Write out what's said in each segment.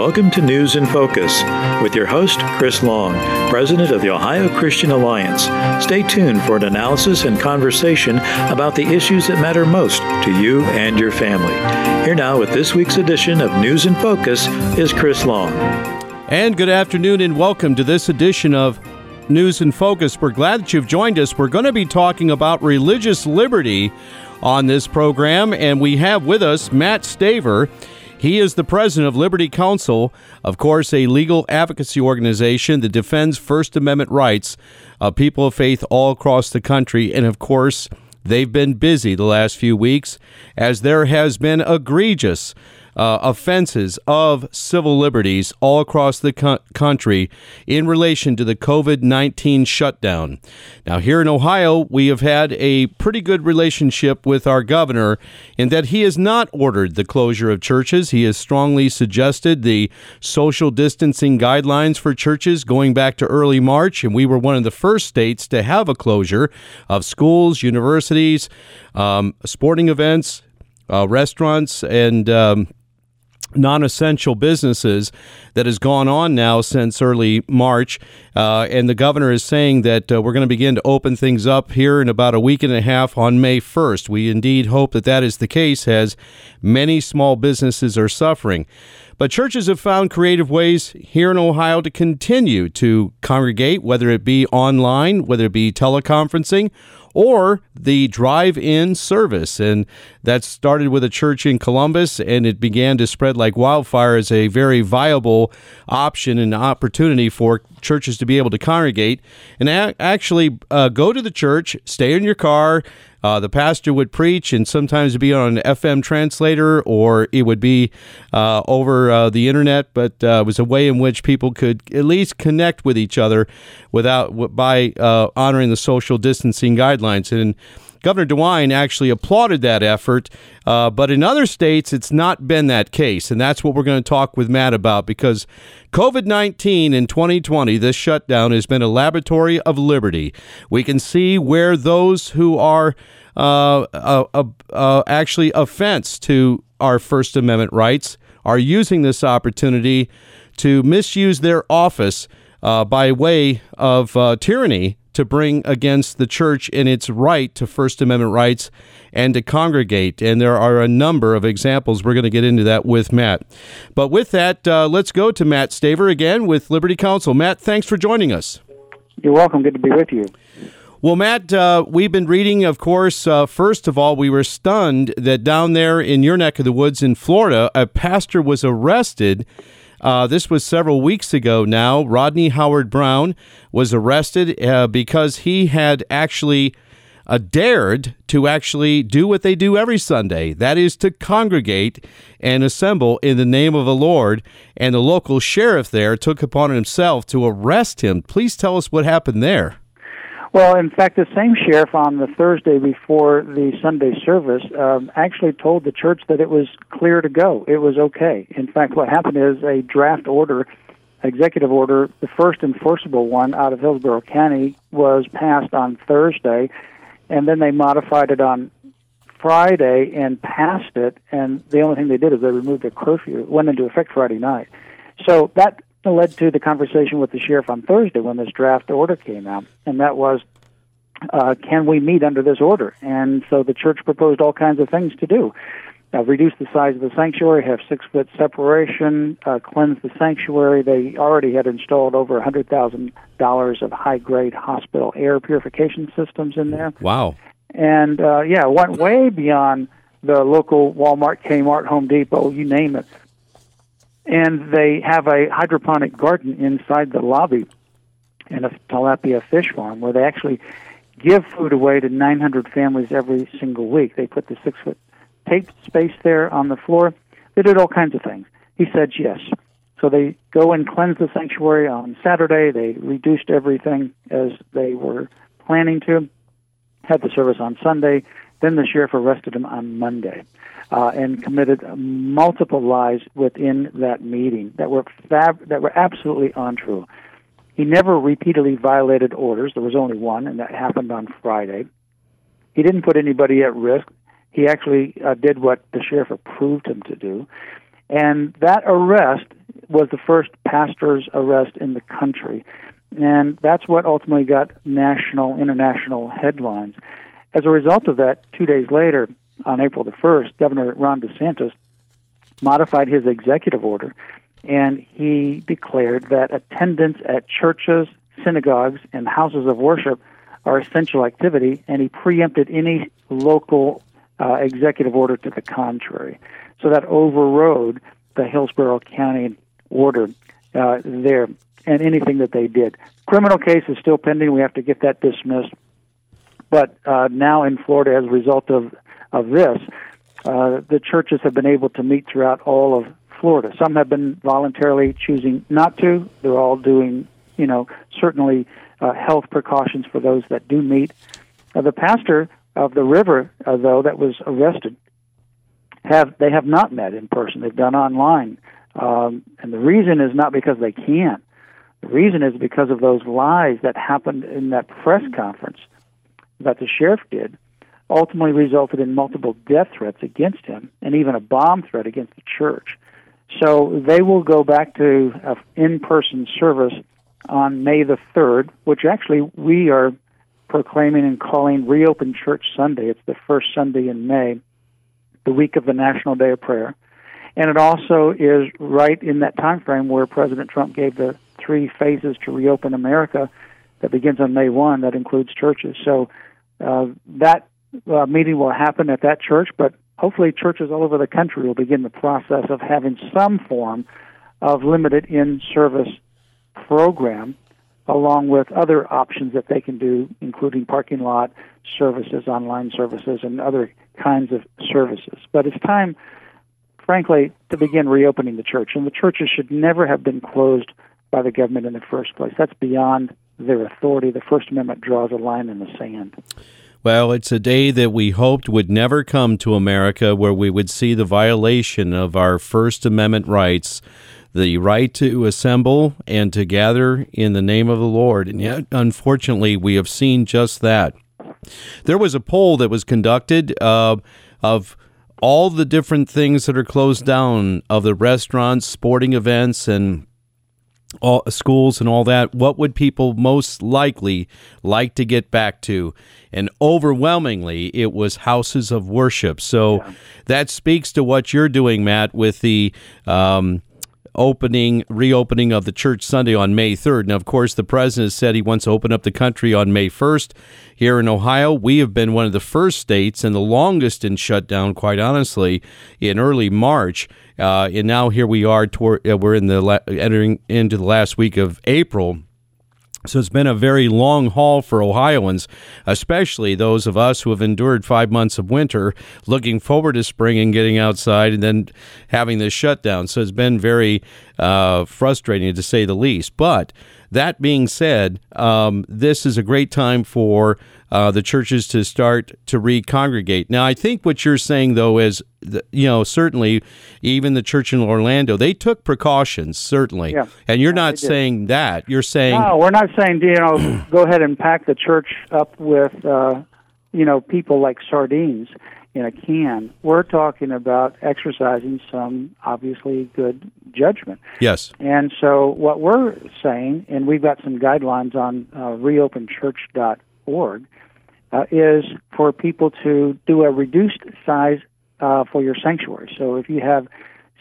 welcome to News in Focus with your host, Chris Long, President of the Ohio Christian Alliance. Stay tuned for an analysis and conversation about the issues that matter most to you and your family. Here now with this week's edition of News in Focus is Chris Long. And good afternoon and welcome to this edition of News in Focus. We're glad that you've joined us. We're going to be talking about religious liberty on this program, and we have with us Mat Staver. He is the president of Liberty Counsel, of course, a legal advocacy organization that defends First Amendment rights of people of faith all across the country. And of course, they've been busy the last few weeks as there has been egregious uh, offenses of civil liberties all across the co- country in relation to the COVID 19 shutdown. Now, here in Ohio, we have had a pretty good relationship with our governor in that he has not ordered the closure of churches. He has strongly suggested the social distancing guidelines for churches going back to early March, and we were one of the first states to have a closure of schools, universities, um, sporting events, uh, restaurants, and um, non essential businesses that has gone on now since early March. Uh, and the governor is saying that uh, we're going to begin to open things up here in about a week and a half on May 1st. We indeed hope that that is the case, as many small businesses are suffering. But churches have found creative ways here in Ohio to continue to congregate, whether it be online, whether it be teleconferencing, or the drive in service. And that started with a church in Columbus and it began to spread like wildfire as a very viable option and opportunity for churches to be able to congregate and a- actually uh, go to the church, stay in your car, uh, the pastor would preach, and sometimes be on an FM translator or it would be uh, over uh, the internet. But uh, it was a way in which people could at least connect with each other without by uh, honoring the social distancing guidelines. And Governor DeWine actually applauded that effort, uh, but in other states, it's not been that case. And that's what we're going to talk with Matt about because COVID 19 in 2020, this shutdown has been a laboratory of liberty. We can see where those who are uh, uh, actually offense to our First Amendment rights are using this opportunity to misuse their office uh, by way of uh, tyranny to bring against the church in its right to First Amendment rights and to congregate. And there are a number of examples. We're going to get into that with Matt. But with that, uh, let's go to Mat Staver again with Liberty Counsel. Matt, thanks for joining us. You're welcome. Good to be with you. Well, Matt, uh, we've been reading, of course. Uh, first of all, we were stunned that down there in your neck of the woods in Florida, a pastor was arrested uh, this was several weeks ago now. Rodney Howard-Browne was arrested uh, because he had actually uh, dared to actually do what they do every Sunday that is, to congregate and assemble in the name of the Lord. And the local sheriff there took upon himself to arrest him. Please tell us what happened there. Well, in fact, the same sheriff on the Thursday before the Sunday service um, actually told the church that it was clear to go. It was okay. In fact, what happened is a draft order, executive order, the first enforceable one out of Hillsborough County, was passed on Thursday, and then they modified it on Friday and passed it. And the only thing they did is they removed the curfew. It went into effect Friday night. So that led to the conversation with the sheriff on Thursday when this draft order came out, and that was, uh, can we meet under this order? And so the church proposed all kinds of things to do. Uh, reduce the size of the sanctuary, have six foot separation, uh, cleanse the sanctuary. They already had installed over a hundred thousand dollars of high grade hospital air purification systems in there. Wow! And uh, yeah, went way beyond the local Walmart, Kmart, Home Depot, you name it and they have a hydroponic garden inside the lobby in a tilapia fish farm where they actually give food away to 900 families every single week. They put the six foot tape space there on the floor. They did all kinds of things. He said yes. So they go and cleanse the sanctuary on Saturday. They reduced everything as they were planning to. Had the service on Sunday. Then the sheriff arrested him on Monday uh, and committed multiple lies within that meeting that were fab- that were absolutely untrue. He never repeatedly violated orders. There was only one, and that happened on Friday. He didn't put anybody at risk. He actually uh, did what the sheriff approved him to do. And that arrest was the first pastor's arrest in the country. And that's what ultimately got national, international headlines. As a result of that, two days later, on April the 1st, Governor Ron DeSantis modified his executive order and he declared that attendance at churches, synagogues, and houses of worship are essential activity, and he preempted any local uh, executive order to the contrary. So that overrode the Hillsborough County order uh, there and anything that they did. Criminal case is still pending. We have to get that dismissed. But uh, now in Florida, as a result of of this, uh, the churches have been able to meet throughout all of Florida. Some have been voluntarily choosing not to. They're all doing, you know, certainly uh, health precautions for those that do meet. Uh, the pastor of the river, uh, though, that was arrested, have they have not met in person. They've done online, um, and the reason is not because they can't. The reason is because of those lies that happened in that press conference that the sheriff did ultimately resulted in multiple death threats against him and even a bomb threat against the church. So they will go back to uh, in person service on May the 3rd, which actually we are proclaiming and calling Reopen Church Sunday. It's the first Sunday in May, the week of the National Day of Prayer. And it also is right in that time frame where President Trump gave the three phases to reopen America that begins on May 1, that includes churches. So uh, that uh, meeting will happen at that church, but hopefully churches all over the country will begin the process of having some form of limited in service program along with other options that they can do, including parking lot services, online services, and other kinds of services. But it's time, frankly, to begin reopening the church. And the churches should never have been closed by the government in the first place. That's beyond their authority. The First Amendment draws a line in the sand. Well, it's a day that we hoped would never come to America where we would see the violation of our First Amendment rights, the right to assemble and to gather in the name of the Lord. And yet, unfortunately, we have seen just that. There was a poll that was conducted uh, of all the different things that are closed down, of the restaurants, sporting events, and all, schools and all that, what would people most likely like to get back to? And overwhelmingly, it was houses of worship. So yeah. that speaks to what you're doing, Matt, with the um, opening, reopening of the church Sunday on May 3rd. Now, of course, the president said he wants to open up the country on May 1st. Here in Ohio, we have been one of the first states and the longest in shutdown, quite honestly, in early March. Uh, and now here we are, toward, uh, we're in the la- entering into the last week of April. So it's been a very long haul for Ohioans, especially those of us who have endured five months of winter, looking forward to spring and getting outside, and then having this shutdown. So it's been very uh, frustrating to say the least. But that being said, um, this is a great time for uh, the churches to start to recongregate. Now, I think what you're saying, though, is you know certainly even the church in Orlando they took precautions certainly, yeah. and you're not saying that. You're saying no. We're not saying you know go ahead and pack the church up with uh, you know people like sardines in a can. We're talking about exercising some obviously good judgment. Yes. And so what we're saying, and we've got some guidelines on uh, reopenchurch.org uh, is for people to do a reduced size uh, for your sanctuary. So if you have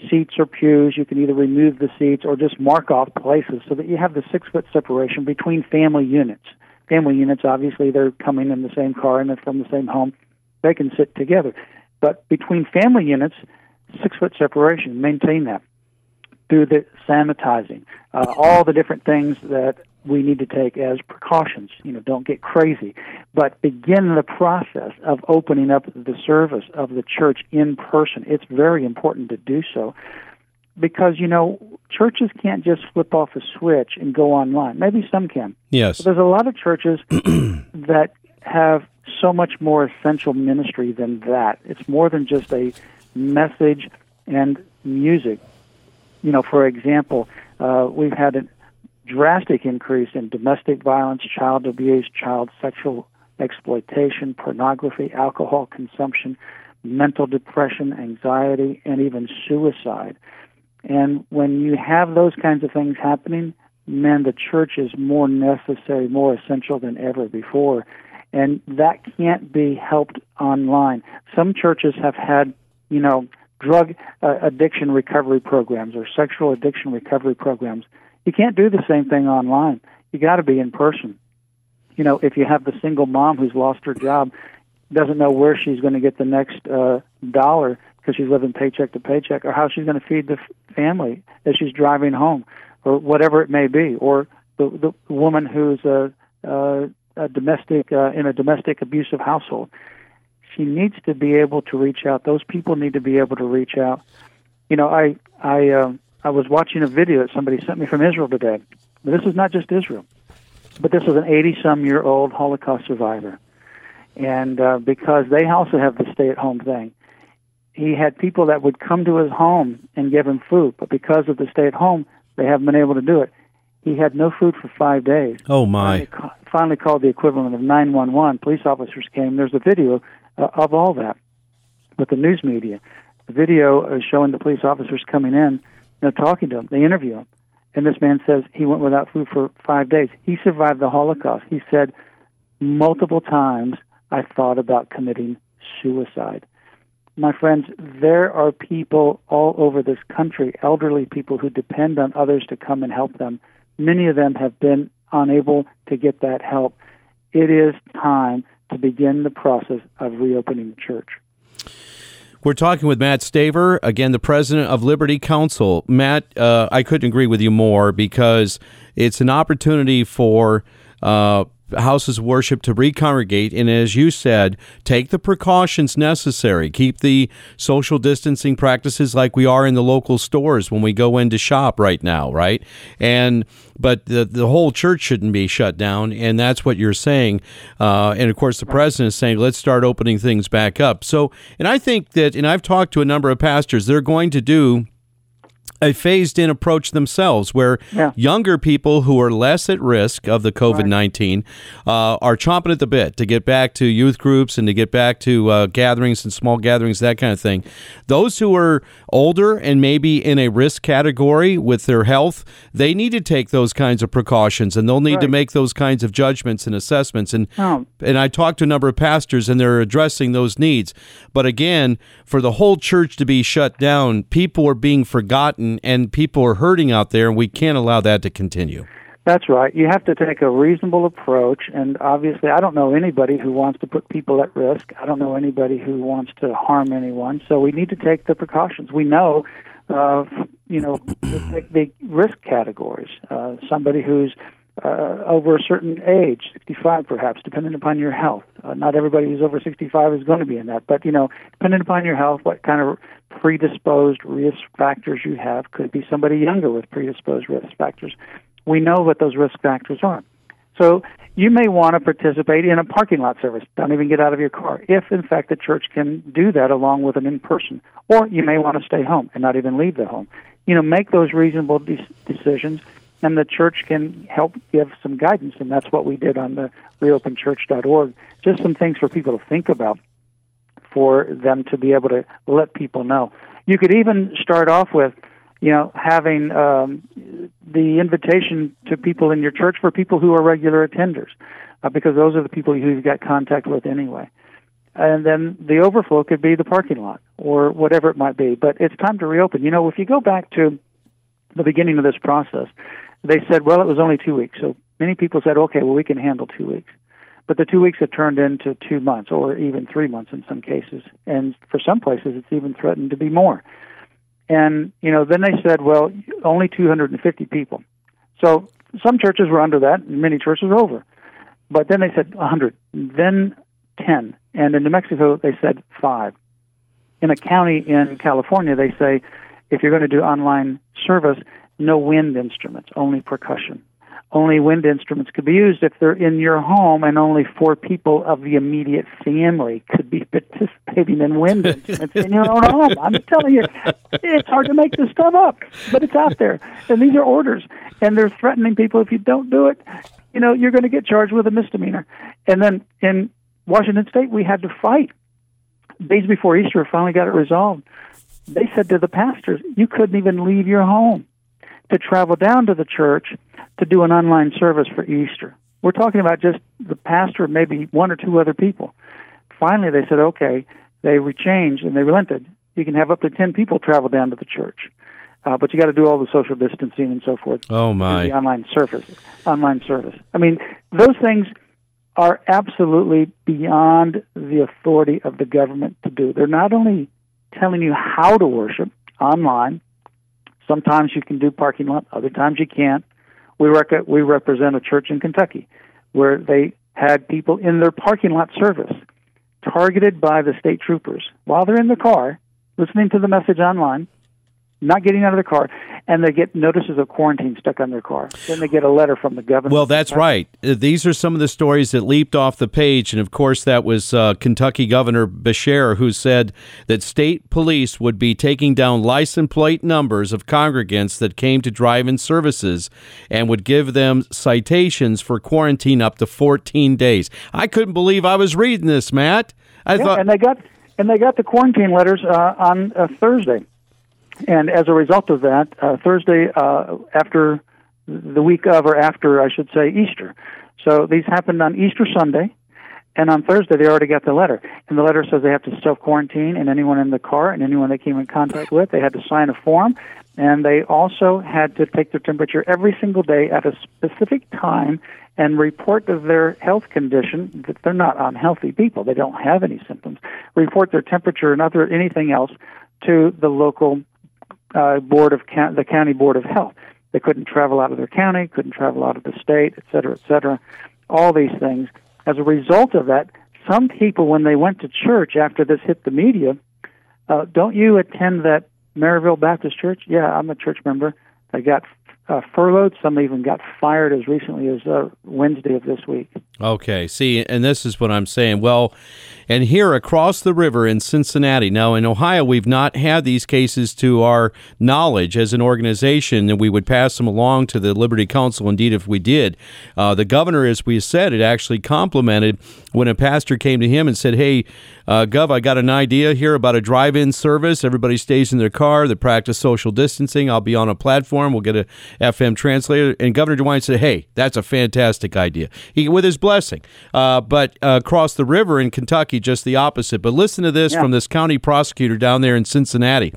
seats or pews, you can either remove the seats or just mark off places so that you have the six foot separation between family units. Family units, obviously, they're coming in the same car and they're from the same home. They can sit together. But between family units, six foot separation, maintain that. through the sanitizing, uh, all the different things that we need to take as precautions. You know, don't get crazy, but begin the process of opening up the service of the church in person. It's very important to do so because you know churches can't just flip off a switch and go online. Maybe some can. Yes. But there's a lot of churches that have so much more essential ministry than that. It's more than just a message and music. You know, for example, uh, we've had an drastic increase in domestic violence, child abuse, child sexual exploitation, pornography, alcohol consumption, mental depression, anxiety, and even suicide. And when you have those kinds of things happening, man, the church is more necessary, more essential than ever before. And that can't be helped online. Some churches have had, you know, drug uh, addiction recovery programs or sexual addiction recovery programs. You can't do the same thing online. You got to be in person. You know, if you have the single mom who's lost her job, doesn't know where she's going to get the next uh, dollar because she's living paycheck to paycheck, or how she's going to feed the family as she's driving home, or whatever it may be, or the the woman who's a, a, a domestic uh, in a domestic abusive household. She needs to be able to reach out. Those people need to be able to reach out. You know, I I uh, I was watching a video that somebody sent me from Israel today. This is not just Israel, but this was an 80 some year old Holocaust survivor and uh, because they also have the stay-at-home thing, he had people that would come to his home and give him food, but because of the stay-at-home, they haven't been able to do it. He had no food for five days. Oh my! Finally, finally called the equivalent of 911. Police officers came. There's a video uh, of all that with the news media. The video is showing the police officers coming in, you know, talking to him. They interview him, and this man says he went without food for five days. He survived the Holocaust. He said multiple times I thought about committing suicide. My friends, there are people all over this country, elderly people who depend on others to come and help them. Many of them have been unable to get that help. It is time to begin the process of reopening the church. We're talking with Mat Staver, again, the president of Liberty Counsel. Matt, uh, I couldn't agree with you more because it's an opportunity for uh, houses of worship to recongregate and as you said take the precautions necessary. Keep the social distancing practices like we are in the local stores when we go in to shop right now right? And but the, the whole church shouldn't be shut down and that's what you're saying. Uh, and of course the president is saying let's start opening things back up. So and i think that and i've talked to a number of pastors they're going to do a phased in approach themselves where yeah. younger people who are less at risk of the COVID 19 uh, are chomping at the bit to get back to youth groups and to get back to uh, gatherings and small gatherings, that kind of thing. Those who are older and maybe in a risk category with their health, they need to take those kinds of precautions and they'll need right. to make those kinds of judgments and assessments. And, oh. and I talked to a number of pastors and they're addressing those needs. But again, for the whole church to be shut down, people are being forgotten and, people are hurting out there, and we can't allow that to continue. That's right. You have to take a reasonable approach, and obviously, I don't know anybody who wants to put people at risk. I don't know anybody who wants to harm anyone. So we need to take the precautions. We know, uh, you know, the, the risk categories. Uh, somebody who's uh, over a certain age, 65 perhaps, depending upon your health. Uh, not everybody who's over 65 is going to be in that, but you know, depending upon your health, what kind of predisposed risk factors you have could be somebody younger with predisposed risk factors. We know what those risk factors are. So you may want to participate in a parking lot service. Don't even get out of your car. If, in fact, the church can do that along with an in person. Or you may want to stay home and not even leave the home. You know, make those reasonable de- decisions and the church can help give some guidance, and that's what we did on the reopenchurch.org. Just some things for people to think about for them to be able to let people know. You could even start off with, you know, having um, the invitation to people in your church for people who are regular attenders, uh, because those are the people who you've got contact with anyway. And then the overflow could be the parking lot or whatever it might be. But it's time to reopen. You know, if you go back to the beginning of this process, they said, well, it was only two weeks. So many people said, okay, well, we can handle two weeks. But the two weeks have turned into two months or even three months in some cases. And for some places, it's even threatened to be more. And, you know, then they said, well, only 250 people. So some churches were under that, and many churches were over. But then they said 100, then 10. And in New Mexico, they said five. In a county in California, they say if you're going to do online service, no wind instruments, only percussion. Only wind instruments could be used if they're in your home, and only four people of the immediate family could be participating in wind instruments in your own home. I'm telling you, it's hard to make this stuff up, but it's out there. And these are orders, and they're threatening people if you don't do it, you know, you're going to get charged with a misdemeanor. And then in Washington State, we had to fight. Days before Easter, finally got it resolved they said to the pastors, you couldn't even leave your home to travel down to the church to do an online service for Easter. We're talking about just the pastor, maybe one or two other people. Finally, they said, okay, they changed and they relented. You can have up to 10 people travel down to the church. Uh, but you got to do all the social distancing and so forth. Oh my! The online service, online service. I mean, those things are absolutely beyond the authority of the government to do. They're not only telling you how to worship online. Sometimes you can do parking lot, other times you can't. We rec- we represent a church in Kentucky where they had people in their parking lot service targeted by the state troopers while they're in the car listening to the message online not getting out of the car, and they get notices of quarantine stuck on their car. Then they get a letter from the governor. Well, that's right. Uh, these are some of the stories that leaped off the page, and of course, that was uh, Kentucky Governor Beshear who said that state police would be taking down license plate numbers of congregants that came to drive-in services and would give them citations for quarantine up to 14 days. I couldn't believe I was reading this, Matt. I yeah, thought, and they got and they got the quarantine letters uh, on uh, Thursday. And as a result of that, uh, Thursday uh, after the week of, or after, I should say, Easter. So these happened on Easter Sunday, and on Thursday they already got the letter. And the letter says they have to self quarantine, and anyone in the car and anyone they came in contact with, they had to sign a form, and they also had to take their temperature every single day at a specific time and report their health condition that they're not unhealthy people. They don't have any symptoms. Report their temperature and other anything else to the local uh, board of ca- the county board of health. They couldn't travel out of their county, couldn't travel out of the state, et cetera, et cetera. All these things. As a result of that, some people, when they went to church after this hit the media, uh, don't you attend that Maryville Baptist Church? Yeah, I'm a church member. I got uh, furloughed. Some even got fired as recently as uh, Wednesday of this week. Okay, see, and this is what I'm saying. Well, and here across the river in Cincinnati, now in Ohio, we've not had these cases to our knowledge as an organization, and we would pass them along to the Liberty Counsel. Indeed, if we did, uh, the governor, as we said, it actually complimented when a pastor came to him and said, "Hey, uh, Gov, I got an idea here about a drive-in service. Everybody stays in their car. They practice social distancing. I'll be on a platform. We'll get a FM translator." And Governor DeWine said, "Hey, that's a fantastic idea." He with his blessing. Uh, but across the river in Kentucky, just the opposite. But listen to this yeah. from this county prosecutor down there in Cincinnati.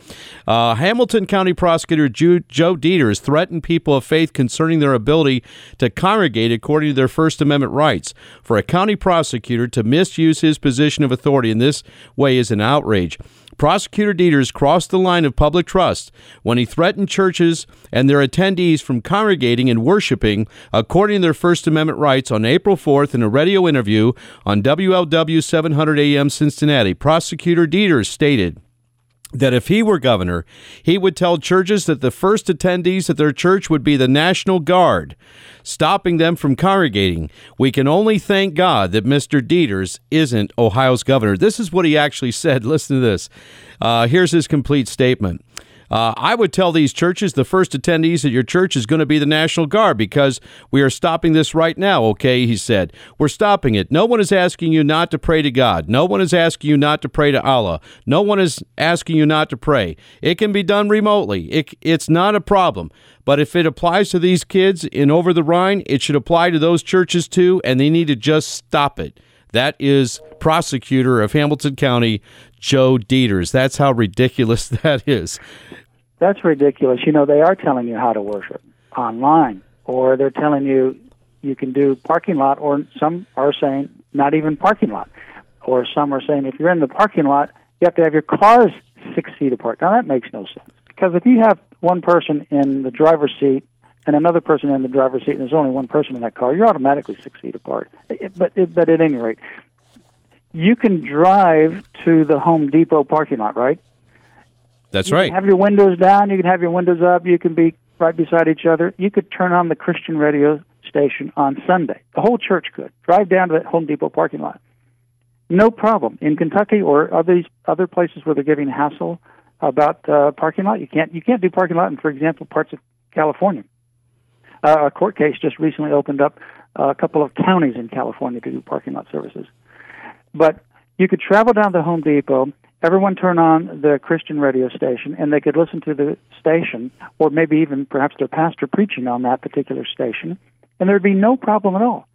Uh, Hamilton County Prosecutor Joe, Joe Deters threatened people of faith concerning their ability to congregate according to their First Amendment rights. For a county prosecutor to misuse his position of authority in this way is an outrage. Prosecutor Deters crossed the line of public trust when he threatened churches and their attendees from congregating and worshiping according to their First Amendment rights on April 4th in a radio interview on WLW 700 AM Cincinnati. Prosecutor Deters stated, that if he were governor, he would tell churches that the first attendees at their church would be the National Guard, stopping them from congregating. We can only thank God that Mr. Deters isn't Ohio's governor. This is what he actually said. Listen to this. Uh, here's his complete statement. Uh, I would tell these churches the first attendees at your church is going to be the National Guard because we are stopping this right now, okay? He said. We're stopping it. No one is asking you not to pray to God. No one is asking you not to pray to Allah. No one is asking you not to pray. It can be done remotely, it, it's not a problem. But if it applies to these kids in Over the Rhine, it should apply to those churches too, and they need to just stop it. That is prosecutor of Hamilton County, Joe Deters. That's how ridiculous that is. That's ridiculous. You know, they are telling you how to worship online, or they're telling you you can do parking lot, or some are saying not even parking lot, or some are saying if you're in the parking lot, you have to have your cars six feet apart. Now that makes no sense because if you have one person in the driver's seat and another person in the driver's seat, and there's only one person in that car, you're automatically six feet apart. But but at any rate, you can drive to the Home Depot parking lot, right? That's you right. have your windows down. You can have your windows up. You can be right beside each other. You could turn on the Christian radio station on Sunday. The whole church could drive down to the Home Depot parking lot. No problem. In Kentucky or other other places where they're giving hassle about uh, parking lot, you can't you can't do parking lot in, for example, parts of California. Uh, a court case just recently opened up uh, a couple of counties in California to do parking lot services. But you could travel down to Home Depot everyone turn on the Christian radio station and they could listen to the station or maybe even perhaps their pastor preaching on that particular station and there'd be no problem at all.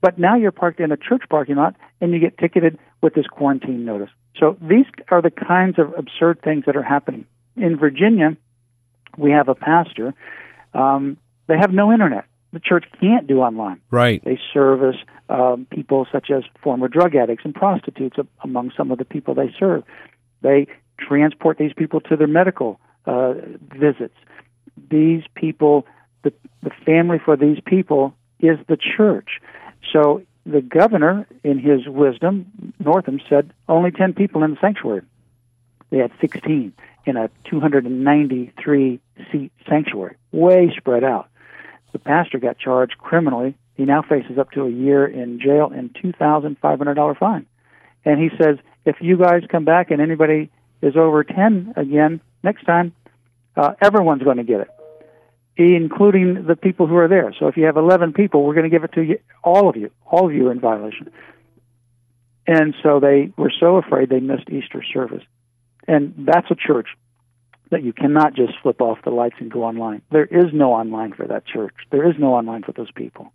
But now you're parked in a church parking lot and you get ticketed with this quarantine notice. So these are the kinds of absurd things that are happening. In Virginia, we have a pastor. Um, they have no internet. The church can't do online. Right. They service um, people such as former drug addicts and prostitutes among some of the people they serve. They transport these people to their medical uh, visits. These people, the, the family for these people is the church. So the governor, in his wisdom, Northam said only 10 people in the sanctuary. They had 16 in a 293 seat sanctuary, way spread out. The pastor got charged criminally. He now faces up to a year in jail and $2,500 fine. And he says, if you guys come back and anybody is over 10 again next time, uh, everyone's going to get it including the people who are there. So if you have 11 people, we're going to give it to you, all of you. All of you in violation. And so they were so afraid they missed Easter service. And that's a church that you cannot just flip off the lights and go online. There is no online for that church. There is no online for those people.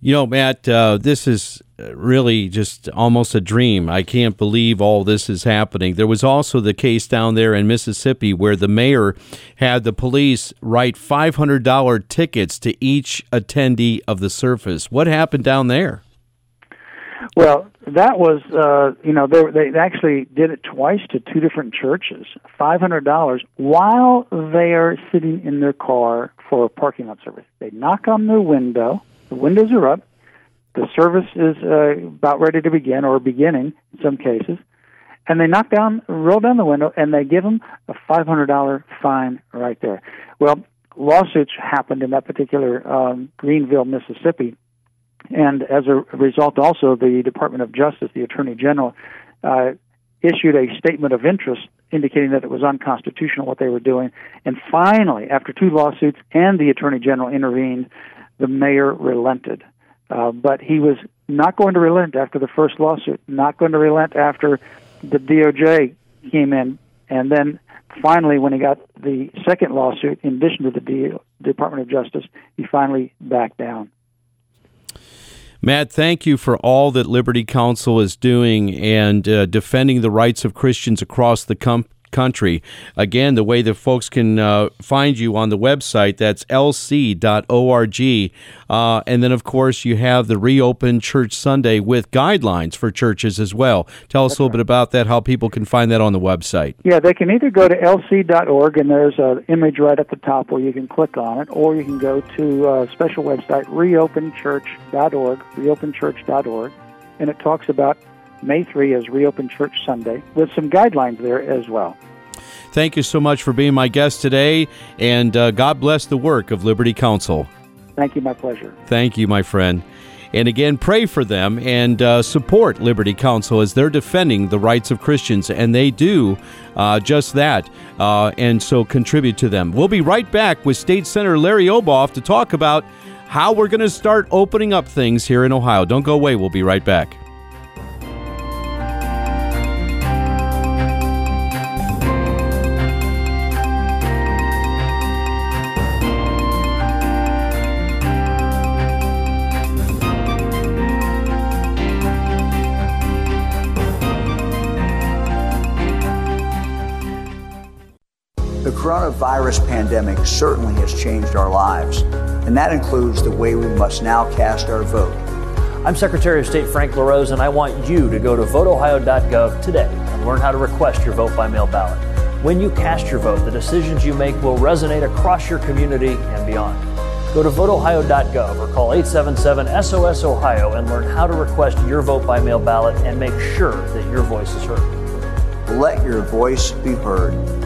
You know, Matt, uh, this is really just almost a dream. I can't believe all this is happening. There was also the case down there in Mississippi where the mayor had the police write $500 tickets to each attendee of the service. What happened down there? Well, that was, uh, you know, they, they actually did it twice to two different churches. $500 while they are sitting in their car for a parking lot service. They knock on their window the windows are up. The service is uh, about ready to begin or beginning in some cases. And they knock down, roll down the window, and they give them a $500 fine right there. Well, lawsuits happened in that particular um, Greenville, Mississippi. And as a result, also, the Department of Justice, the Attorney General, uh, issued a statement of interest indicating that it was unconstitutional what they were doing. And finally, after two lawsuits and the Attorney General intervened, the mayor relented. Uh, but he was not going to relent after the first lawsuit, not going to relent after the DOJ came in, and then finally, when he got the second lawsuit, in addition to the D- Department of Justice, he finally backed down. Matt, thank you for all that Liberty Counsel is doing and uh, defending the rights of Christians across the com- country. Again, the way that folks can uh, find you on the website, that's lc.org. Uh, and then, of course, you have the Reopen Church Sunday with guidelines for churches as well. Tell us that's a little right. bit about that, how people can find that on the website. Yeah, they can either go to lc.org, and there's an image right at the top where you can click on it, or you can go to a special website, reopenchurch.org, reopenchurch.org, and it talks about May 3 as Reopen Church Sunday with some guidelines there as well. Thank you so much for being my guest today, and uh, God bless the work of Liberty Counsel. Thank you, my pleasure. Thank you, my friend. And again, pray for them and uh, support Liberty Counsel as they're defending the rights of Christians, and they do uh, just that. Uh, and so contribute to them. We'll be right back with State Senator Larry Obhof to talk about how we're going to start opening up things here in Ohio. Don't go away. We'll be right back. Coronavirus pandemic certainly has changed our lives, and that includes the way we must now cast our vote. I'm Secretary of State Frank LaRose, and I want you to go to voteohio.gov today and learn how to request your vote by mail ballot. When you cast your vote, the decisions you make will resonate across your community and beyond. Go to voteohio.gov or call 877 SOS Ohio and learn how to request your vote by mail ballot and make sure that your voice is heard. Let your voice be heard.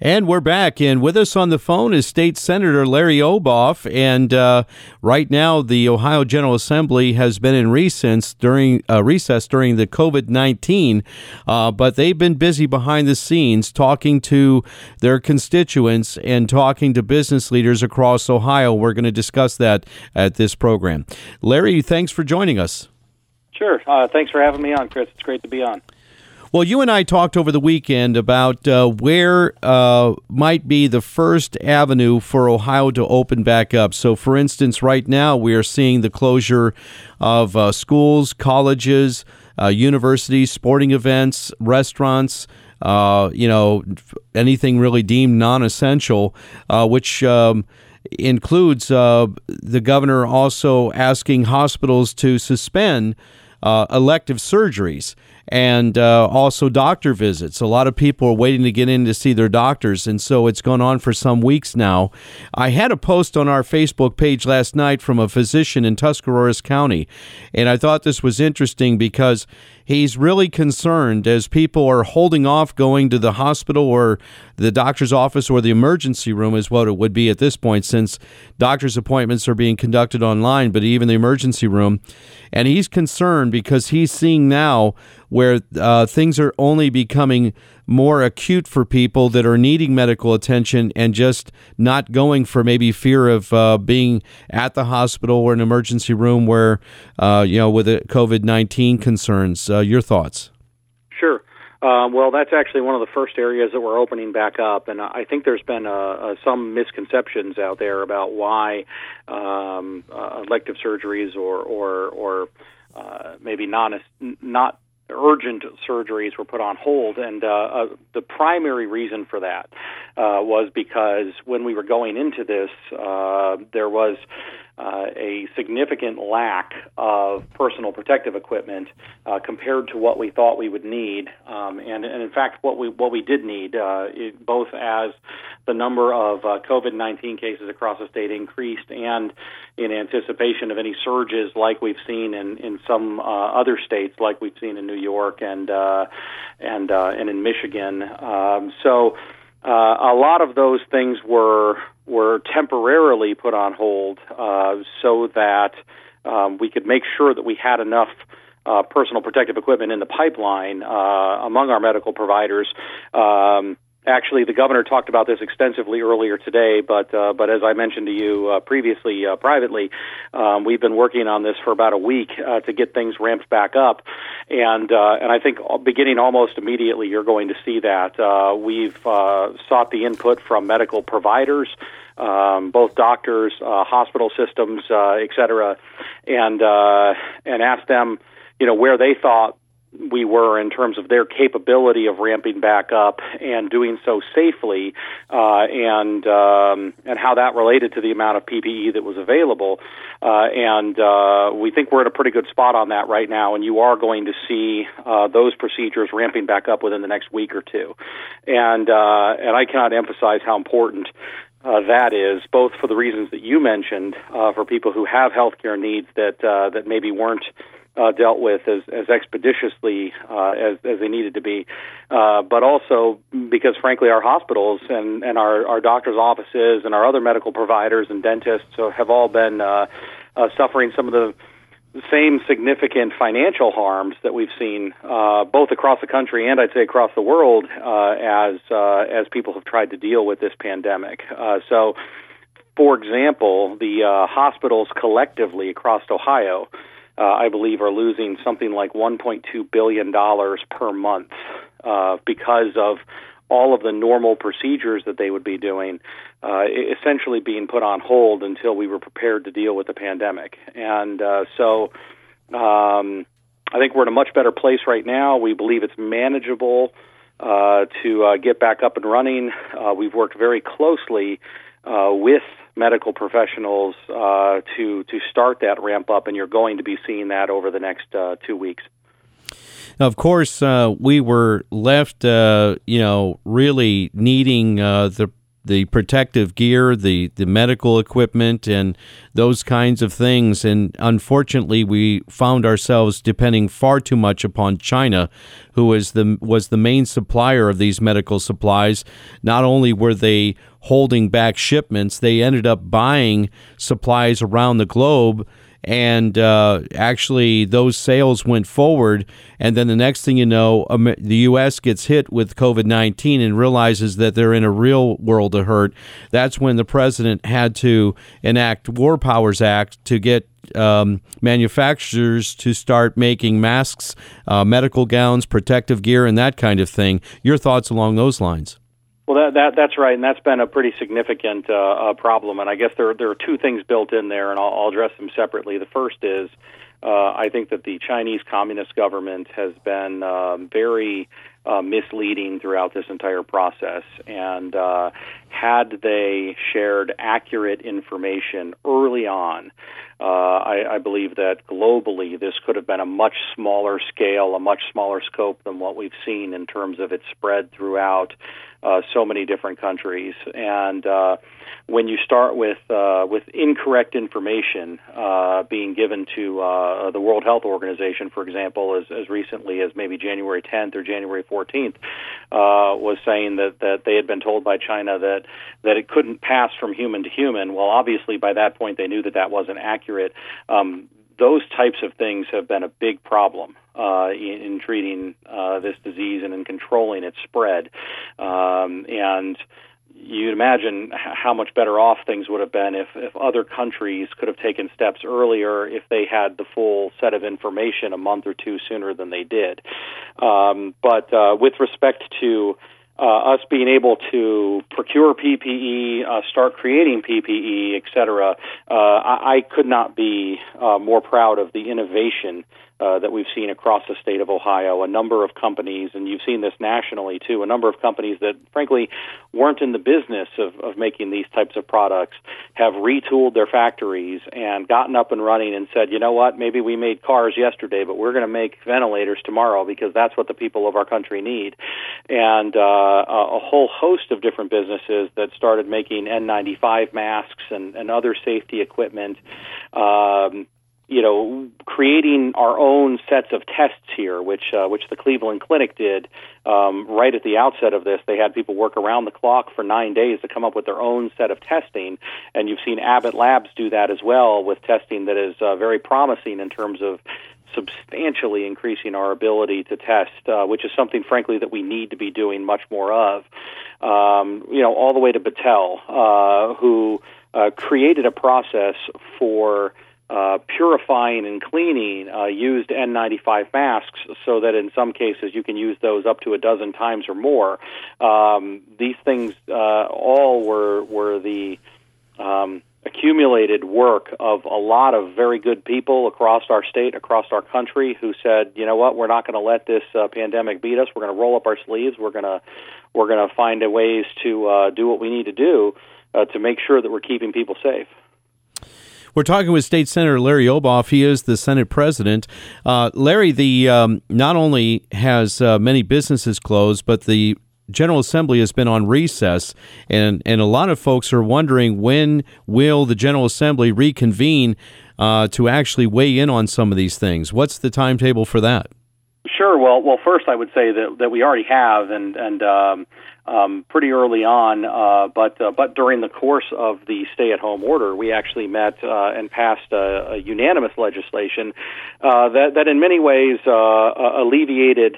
And we're back, and with us on the phone is State Senator Larry Obhof. And uh, right now, the Ohio General Assembly has been in recess during uh, recess during the COVID nineteen, uh, but they've been busy behind the scenes talking to their constituents and talking to business leaders across Ohio. We're going to discuss that at this program. Larry, thanks for joining us. Sure. Uh, thanks for having me on, Chris. It's great to be on. Well, you and I talked over the weekend about uh, where uh, might be the first avenue for Ohio to open back up. So, for instance, right now we are seeing the closure of uh, schools, colleges, uh, universities, sporting events, restaurants. Uh, you know, anything really deemed non-essential, uh, which um, includes the governor also asking hospitals to suspend elective surgeries and uh, also doctor visits. A lot of people are waiting to get in to see their doctors, and so it's gone on for some weeks now. I had a post on our Facebook page last night from a physician in Tuscarawas County, and I thought this was interesting because he's really concerned as people are holding off going to the hospital or the doctor's office or the emergency room, is what it would be at this point, since doctor's appointments are being conducted online, but even the emergency room. And he's concerned because he's seeing now where uh, things are only becoming more acute for people that are needing medical attention and just not going for maybe fear of uh, being at the hospital or an emergency room where, uh, you know, with COVID 19 concerns. Uh, your thoughts? Sure. Uh, well, that's actually one of the first areas that we're opening back up, and I think there's been uh, uh, some misconceptions out there about why um, elective surgeries or or, or maybe non not urgent surgeries were put on hold, and uh, uh, the primary reason for that uh, was because when we were going into this, uh, there was uh, a significant lack of personal protective equipment uh, compared to what we thought we would need, um, and, and in fact, what we what we did need, uh, it, both as the number of uh, COVID-19 cases across the state increased, and in anticipation of any surges like we've seen in in some uh, other states, like we've seen in New York and uh, and uh, and in Michigan. Um, so. Uh, a lot of those things were were temporarily put on hold uh, so that um, we could make sure that we had enough uh, personal protective equipment in the pipeline uh, among our medical providers. Um, Actually, the governor talked about this extensively earlier today, but uh, but as I mentioned to you uh, previously uh, privately, um, we've been working on this for about a week uh, to get things ramped back up, and uh, and I think beginning almost immediately, you're going to see that uh, we've uh, sought the input from medical providers. Um, both doctors, uh, hospital systems, uh, et cetera, and uh, and asked them, you know, where they thought we were in terms of their capability of ramping back up and doing so safely, uh, and um, and how that related to the amount of PPE that was available. Uh, and uh, we think we're in a pretty good spot on that right now. And you are going to see uh, those procedures ramping back up within the next week or two. And uh, and I cannot emphasize how important uh, that is, both for the reasons that you mentioned, uh, for people who have healthcare needs that uh, that maybe weren't uh, dealt with as, as expeditiously uh, as, as they needed to be, uh, but also because, frankly, our hospitals and, and our, our doctors' offices and our other medical providers and dentists have all been uh, uh, suffering some of the same significant financial harms that we've seen uh, both across the country and I'd say across the world uh, as uh, as people have tried to deal with this pandemic. Uh, so, for example, the uh, hospitals collectively across Ohio, uh, I believe, are losing something like 1.2 billion dollars per month uh, because of all of the normal procedures that they would be doing uh, essentially being put on hold until we were prepared to deal with the pandemic. And uh, so um, I think we're in a much better place right now. We believe it's manageable uh, to uh, get back up and running. Uh, we've worked very closely uh, with medical professionals uh, to to start that ramp up, and you're going to be seeing that over the next uh, two weeks. Of course, uh, we were left, uh, you know, really needing uh, the the protective gear, the, the medical equipment, and those kinds of things. And unfortunately, we found ourselves depending far too much upon China, who was the was the main supplier of these medical supplies. Not only were they holding back shipments, they ended up buying supplies around the globe and uh, actually those sales went forward. And then the next thing you know, the U.S. gets hit with COVID 19 and realizes that they're in a real world of hurt. That's when the president had to enact War Powers Act to get um, manufacturers to start making masks, uh, medical gowns, protective gear, and that kind of thing. Your thoughts along those lines? Well, that, that that's right, and that's been a pretty significant uh, uh, problem. And I guess there there are two things built in there, and I'll, I'll address them separately. The first is uh, I think that the Chinese Communist government has been um, very uh, misleading throughout this entire process. And uh, had they shared accurate information early on, uh, I, I believe that globally this could have been a much smaller scale, a much smaller scope than what we've seen in terms of its spread throughout uh, so many different countries. And uh, when you start with uh, with incorrect information uh, being given to uh, the World Health Organization, for example, as, as recently as maybe January 10th or January 14th, uh, was saying that, that they had been told by China that that it couldn't pass from human to human. Well, obviously by that point they knew that that wasn't accurate. Um, those types of things have been a big problem uh, in, in treating uh, this disease and in controlling its spread. Um, and you'd imagine how much better off things would have been if, if other countries could have taken steps earlier if they had the full set of information a month or two sooner than they did. Um, but uh, with respect to uh, us being able to procure PPE, uh, start creating PPE, et cetera, uh, I, I could not be uh, more proud of the innovation uh, that we've seen across the state of Ohio. A number of companies, and you've seen this nationally too, a number of companies that frankly weren't in the business of, of making these types of products have retooled their factories and gotten up and running and said, you know what, maybe we made cars yesterday, but we're going to make ventilators tomorrow because that's what the people of our country need. And uh, a whole host of different businesses that started making N95 masks and, and other safety equipment. Um, you know, creating our own sets of tests here, which uh, which the Cleveland Clinic did um, right at the outset of this. They had people work around the clock for nine days to come up with their own set of testing, and you've seen Abbott Labs do that as well with testing that is uh, very promising in terms of substantially increasing our ability to test, uh, which is something, frankly, that we need to be doing much more of. Um, you know, all the way to Battelle, uh, who uh, created a process for uh, purifying and cleaning uh, used N95 masks so that in some cases you can use those up to a dozen times or more. Um, these things uh, all were, were the um, accumulated work of a lot of very good people across our state, across our country, who said, you know what, we're not going to let this uh, pandemic beat us. We're going to roll up our sleeves. We're going to we're going to find ways to uh, do what we need to do uh, to make sure that we're keeping people safe. We're talking with State Senator Larry Obhof. He is the Senate president. Uh, Larry, the um, not only has uh, many businesses closed, but the General Assembly has been on recess, and and a lot of folks are wondering when will the General Assembly reconvene uh, to actually weigh in on some of these things. What's the timetable for that? Sure. Well, well, first I would say that that we already have, and and um, um, pretty early on, uh, but uh, but during the course of the stay-at-home order, we actually met uh, and passed a, a unanimous legislation uh, that that in many ways uh, uh, alleviated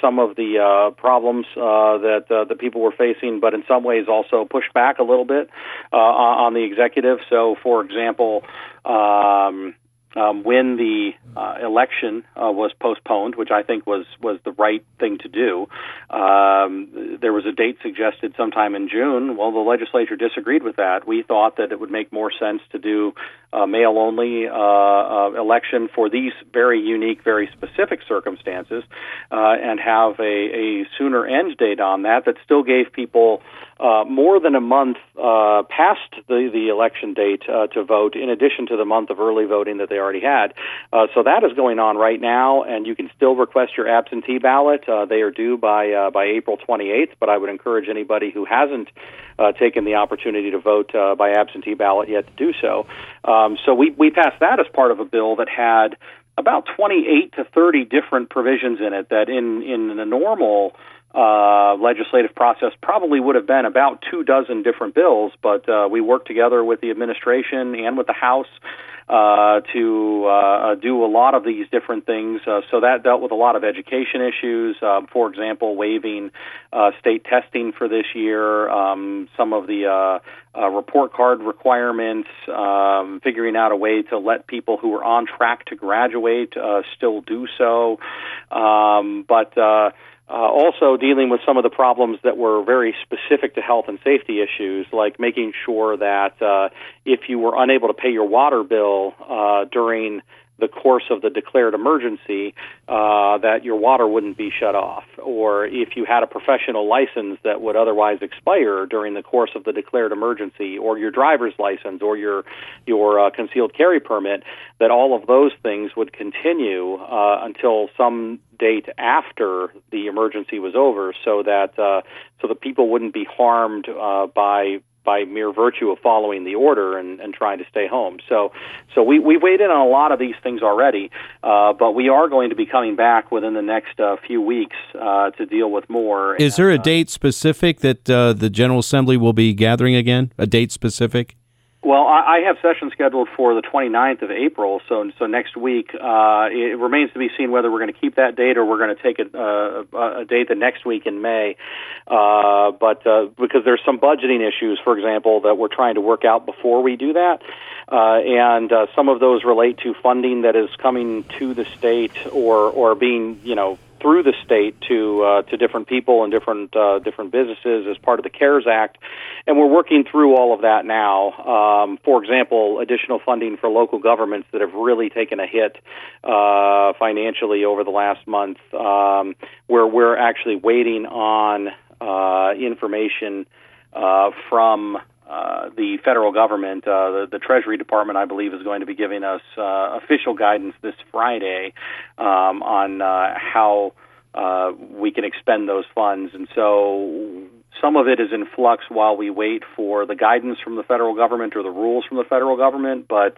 some of the problems that the people were facing, but in some ways also pushed back a little bit on the executive. So, for example. Um, um, when the uh, election uh, was postponed, which I think was was the right thing to do. Um, there was a date suggested sometime in June. Well, the legislature disagreed with that. We thought that it would make more sense to do a mail only uh, uh, election for these very unique, very specific circumstances, uh, and have a, a sooner end date on that that still gave people uh, more than a month uh, past the, the election date uh, to vote, in addition to the month of early voting that they already had. Uh, so that is going on right now, and you can still request your absentee ballot. Uh, they are due by uh, by April 28th, but I would encourage anybody who hasn't taken the opportunity to vote by absentee ballot yet to do so. Um, so we we passed that as part of a bill that had about 28 to 30 different provisions in it that in in the normal uh, legislative process probably would have been about two dozen different bills, but uh, we worked together with the administration and with the House uh, to uh, do a lot of these different things. Uh, so that dealt with a lot of education issues. Um, for example, waiving state testing for this year, um, some of the report card requirements, um, figuring out a way to let people who are on track to graduate still do so. Um, but uh, also dealing with some of the problems that were very specific to health and safety issues, like making sure that uh, if you were unable to pay your water bill uh, during the course of the declared emergency uh, that your water wouldn't be shut off, or if you had a professional license that would otherwise expire during the course of the declared emergency, or your driver's license, or your your uh, concealed carry permit, that all of those things would continue uh, until some date after the emergency was over, so that uh, so that people wouldn't be harmed uh, by by mere virtue of following the order and, and trying to stay home. So, so we we weighed in on a lot of these things already, uh, but we are going to be coming back within the next uh, few weeks uh, to deal with more. Is there a uh, date specific that uh, the General Assembly will be gathering again? A date specific? Well, I have session scheduled for the 29th of April, so so next week. Uh, it remains to be seen whether we're going to keep that date or we're going to take a, uh, a date the next week in May. Uh, but uh, because there's some budgeting issues, for example, that we're trying to work out before we do that, uh, and uh, some of those relate to funding that is coming to the state or or being you know through the state to uh, to different people and different uh, different businesses as part of the CARES Act, and we're working through all of that now. Um, for example, additional funding for local governments that have really taken a hit uh, financially over the last month, um, where we're actually waiting on uh, information uh, from uh, the federal government, uh, the, the, Treasury Department, I believe, is going to be giving us uh, official guidance this Friday um, on uh, how uh, we can expend those funds. And so some of it is in flux while we wait for the guidance from the federal government or the rules from the federal government, but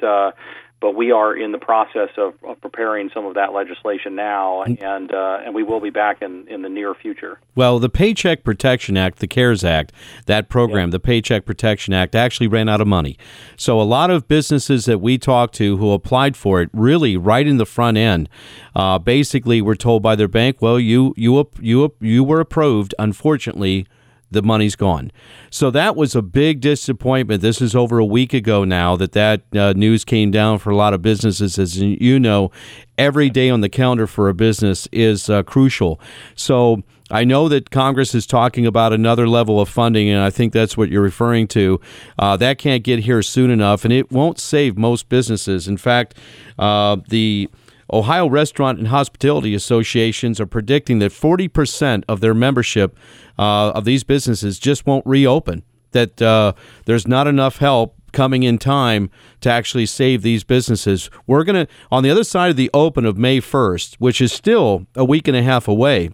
but we are in the process of, of, preparing some of that legislation now, and uh, and we will be back in, in the near future. Well, the Paycheck Protection Act, the CARES Act, that program, yeah. the Paycheck Protection Act, actually ran out of money. So a lot of businesses that we talked to who applied for it, really right in the front end, uh, basically were told by their bank, "Well, you you you you were approved. Unfortunately." The money's gone. So that was a big disappointment. This is over a week ago now that that uh, news came down for a lot of businesses. As you know, every day on the calendar for a business is uh, crucial. So I know that Congress is talking about another level of funding, and I think that's what you're referring to. Uh, that can't get here soon enough, and it won't save most businesses. In fact, uh, the Ohio Restaurant and Hospitality Associations are predicting that 40% of their membership uh, of these businesses just won't reopen. That uh, there's not enough help coming in time to actually save these businesses. We're going to, on the other side of the open of May 1st, which is still a week and a half away,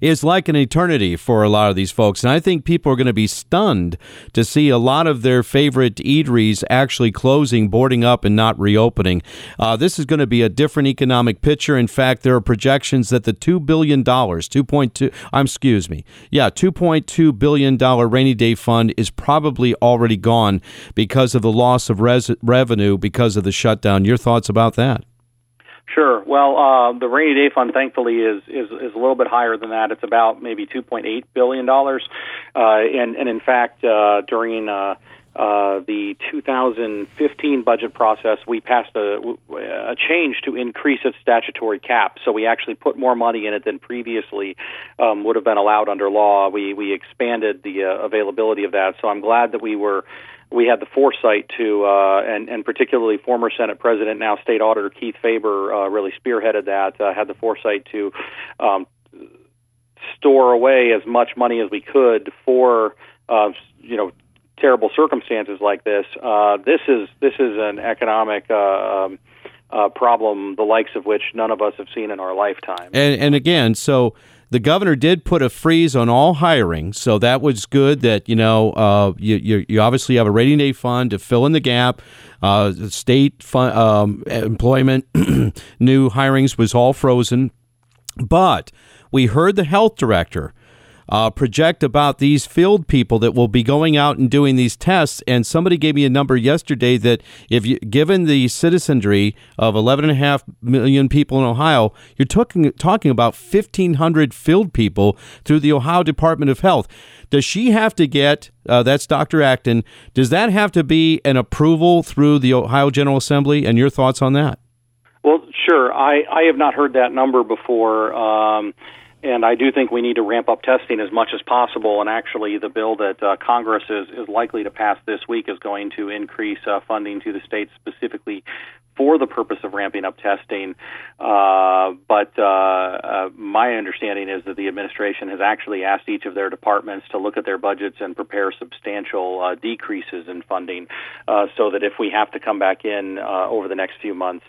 is like an eternity for a lot of these folks. And I think people are going to be stunned to see a lot of their favorite eateries actually closing, boarding up, and not reopening. Uh, this is going to be a different economic picture. In fact, there are projections that the $2 billion, 2.2, I'm excuse me, yeah, $2.2 billion rainy day fund is probably already gone because of the loss of res- revenue because of the shutdown. Your thoughts about that? Sure. Well, uh, the rainy day fund, thankfully, is, is is a little bit higher than that. It's about maybe 2.8 billion dollars, uh, and and in fact, uh, during uh, uh, the 2015 budget process, we passed a, a change to increase its statutory cap. So we actually put more money in it than previously um, would have been allowed under law. We we expanded the uh, availability of that. So I'm glad that we were we had the foresight to, uh, and, and particularly former Senate President, now State Auditor Keith Faber, uh, really spearheaded that, uh, had the foresight to um, store away as much money as we could for, uh, you know, terrible circumstances like this. Uh, this is this is an economic. Uh, um, uh, problem, the likes of which none of us have seen in our lifetime. And, and again, so the governor did put a freeze on all hiring, so that was good. That you know, uh, you, you, you obviously have a rainy day fund to fill in the gap. Uh, state fun, um, employment, new hirings was all frozen, but we heard the health director uh, project about these field people that will be going out and doing these tests. And somebody gave me a number yesterday that if you, given the citizenry of 11.5 million people in Ohio, you're talking, talking about 1,500 field people through the Ohio Department of Health. Does she have to get, uh, that's Dr. Acton, does that have to be an approval through the Ohio General Assembly? And your thoughts on that? Well, sure. I, I have not heard that number before. Um, and I do think we need to ramp up testing as much as possible. And actually, the bill that uh, Congress is, is likely to pass this week is going to increase uh, funding to the states specifically for the purpose of ramping up testing. Uh, but uh, uh, my understanding is that the administration has actually asked each of their departments to look at their budgets and prepare substantial uh, decreases in funding uh, so that if we have to come back in uh, over the next few months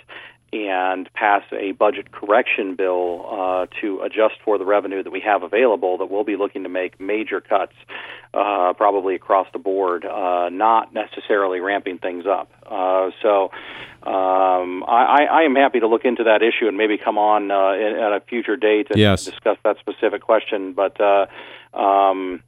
and pass a budget correction bill uh, to adjust for the revenue that we have available, that we'll be looking to make major cuts, uh, probably across the board, uh, not necessarily ramping things up. Uh, so um, I, I am happy to look into that issue and maybe come on uh, at a future date and yes. discuss that specific question. But uh, um,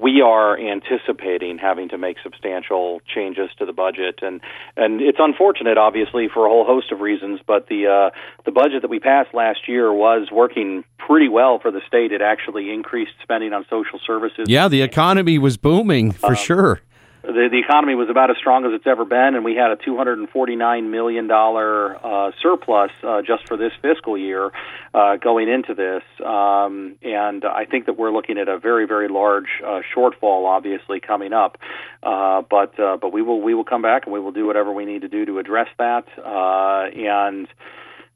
we are anticipating having to make substantial changes to the budget, and and it's unfortunate, obviously, for a whole host of reasons. But the uh, the budget that we passed last year was working pretty well for the state. It actually increased spending on social services. Yeah, the economy was booming for uh, sure the, the economy was about as strong as it's ever been, and we had a $249 million uh, surplus uh, just for this fiscal year uh, going into this. Um, and I think that we're looking at a very, very large uh, shortfall, obviously, coming up. Uh, but uh, but we will we will come back and we will do whatever we need to do to address that. And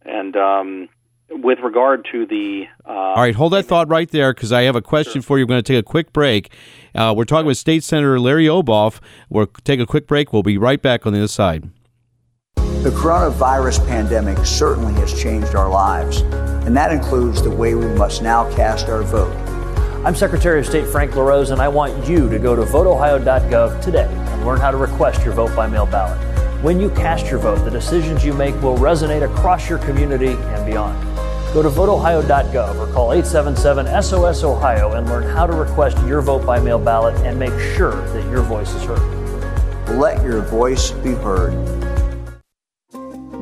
and um, with regard to the. Uh, All right, hold that thought right there because I have a question sure. for you. We're going to take a quick break. Uh, we're talking with State Senator Larry Obhof. We'll take a quick break. We'll be right back on the other side. The coronavirus pandemic certainly has changed our lives, and that includes the way we must now cast our vote. I'm Secretary of State Frank LaRose, and I want you to go to voteohio.gov today and learn how to request your vote by mail ballot. When you cast your vote, the decisions you make will resonate across your community and beyond. Go to voteohio.gov or call 877 SOS Ohio and learn how to request your vote by mail ballot and make sure that your voice is heard. Let your voice be heard.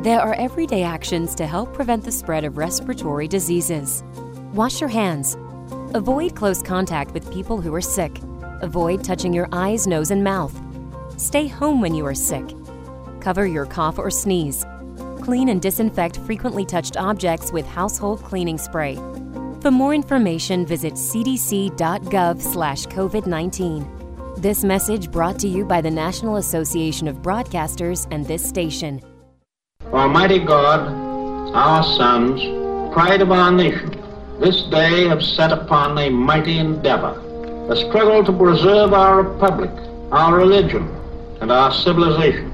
There are everyday actions to help prevent the spread of respiratory diseases. Wash your hands. Avoid close contact with people who are sick. Avoid touching your eyes, nose, and mouth. Stay home when you are sick. Cover your cough or sneeze Clean and disinfect frequently touched objects with household cleaning spray. For more information, visit cdc.gov/covid19. This message brought to you by the National Association of Broadcasters and this station. Almighty God, our sons, pride of our nation, this day have set upon a mighty endeavor, a struggle to preserve our republic, our religion, and our civilization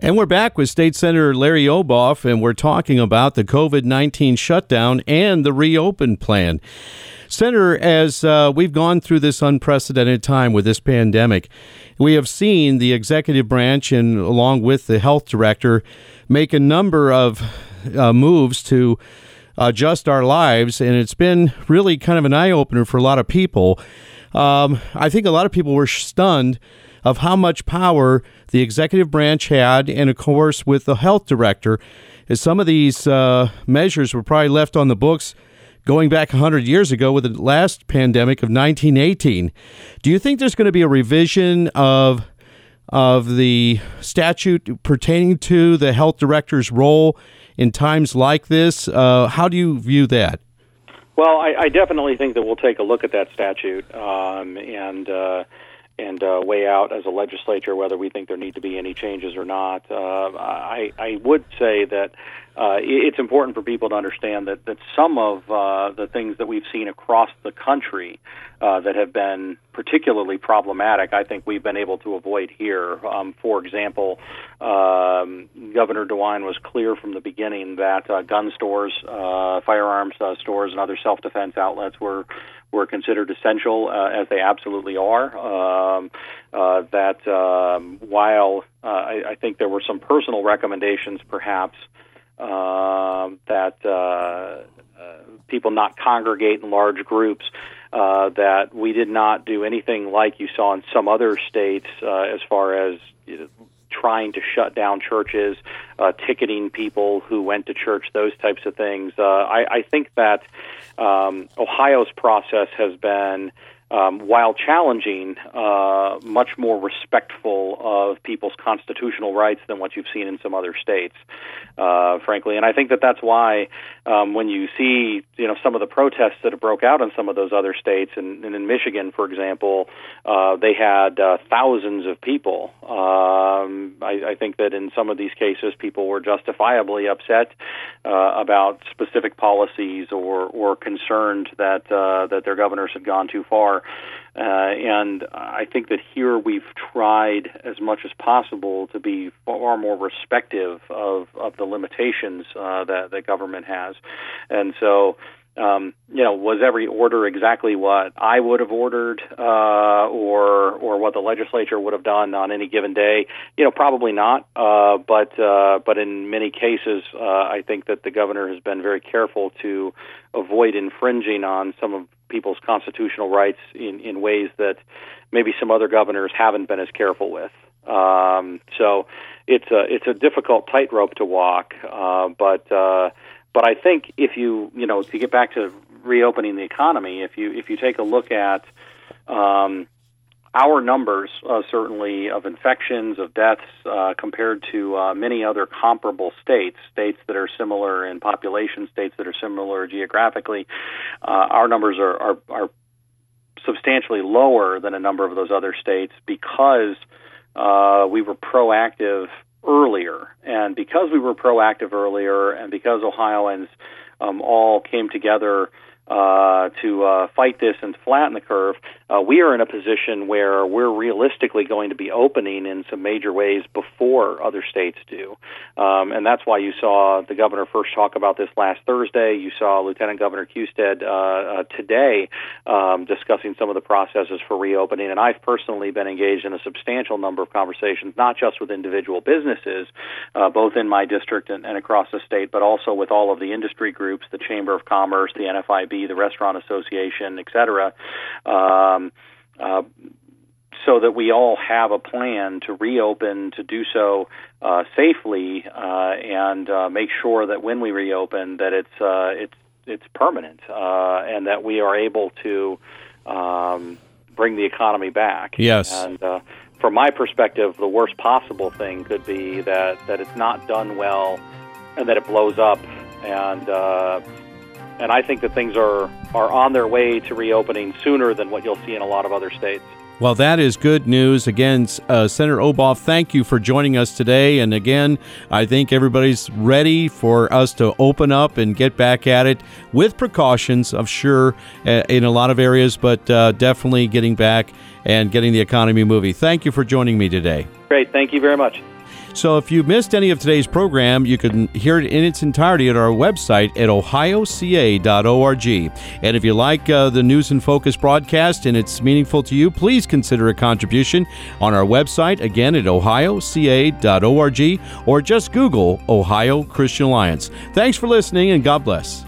And we're back with State Senator Larry Obhof, and we're talking about the COVID 19 shutdown and the reopen plan. Senator, as uh, we've gone through this unprecedented time with this pandemic, we have seen the executive branch and along with the health director make a number of uh, moves to adjust our lives, and it's been really kind of an eye opener for a lot of people. Um, I think a lot of people were stunned of how much power the executive branch had, and of course, with the health director, as some of these uh, measures were probably left on the books going back 100 years ago with the last pandemic of 1918. Do you think there's going to be a revision of of the statute pertaining to the health director's role in times like this? Uh, how do you view that? Well, I, I, definitely think that we'll take a look at that statute um, and. Uh, and uh, weigh out as a legislature whether we think there need to be any changes or not. Uh, I, I would say that uh, it's important for people to understand that, that some of uh, the things that we've seen across the country uh, that have been particularly problematic, I think we've been able to avoid here. Um, for example, um, Governor DeWine was clear from the beginning that uh, gun stores, uh, firearms uh, stores, and other self-defense outlets were were considered essential, uh, as they absolutely are. Um, uh, that um, while uh, I, I think there were some personal recommendations, perhaps uh, that uh, uh, people not congregate in large groups. Uh, that we did not do anything like you saw in some other states uh, as far as you know, trying to shut down churches, uh, ticketing people who went to church, those types of things. Uh, I, I think that um, Ohio's process has been um, while challenging, uh, much more respectful of people's constitutional rights than what you've seen in some other states, uh, frankly. And I think that that's why um, when you see, you know, some of the protests that have broke out in some of those other states, and, and in Michigan, for example, uh, they had uh, thousands of people. Um, I, I think that in some of these cases, people were justifiably upset uh, about specific policies or or concerned that uh, that their governors had gone too far. Uh, and I think that here we've tried as much as possible to be far more respective of, of the limitations uh, that the government has. And so, um, you know, was every order exactly what I would have ordered, uh, or or what the legislature would have done on any given day? You know, probably not. Uh, but uh, but in many cases, uh, I think that the governor has been very careful to avoid infringing on some of people's constitutional rights in, in ways that maybe some other governors haven't been as careful with. Um, so it's a it's a difficult tightrope to walk, uh, but uh, but I think if you you know to get back to reopening the economy, if you if you take a look at um, our numbers, uh, certainly of infections, of deaths, uh, compared to uh, many other comparable states, states that are similar in population, states that are similar geographically, uh, our numbers are, are, are substantially lower than a number of those other states because uh, we were proactive earlier. And because we were proactive earlier, and because Ohioans um, all came together uh, to uh, fight this and flatten the curve, uh, we are in a position where we're realistically going to be opening in some major ways before other states do. Um, and that's why you saw the governor first talk about this last Thursday. You saw Lieutenant Governor Husted uh, uh, today um, discussing some of the processes for reopening. And I've personally been engaged in a substantial number of conversations, not just with individual businesses, both in my district and, and across the state, but also with all of the industry groups, the Chamber of Commerce, the NFIB, the Restaurant Association, et cetera. Um, uh, so that we all have a plan to reopen, to do so uh, safely, uh, and uh, make sure that when we reopen, that it's uh, it's it's permanent, uh, and that we are able to um, bring the economy back. Yes. And uh, from my perspective, the worst possible thing could be that that it's not done well, and that it blows up, and uh, and I think that things are are on their way to reopening sooner than what you'll see in a lot of other states. Well, that is good news. Again, uh, Senator Obhof, thank you for joining us today. And again, I think everybody's ready for us to open up and get back at it with precautions, I'm sure, uh, in a lot of areas, but uh, definitely getting back and getting the economy moving. Thank you for joining me today. Great. Thank you very much. So if you missed any of today's program, you can hear it in its entirety at our website at ohioca.org. And if you like uh, the News in Focus broadcast and it's meaningful to you, please consider a contribution on our website, again at ohioca.org, or just Google Ohio Christian Alliance. Thanks for listening and God bless.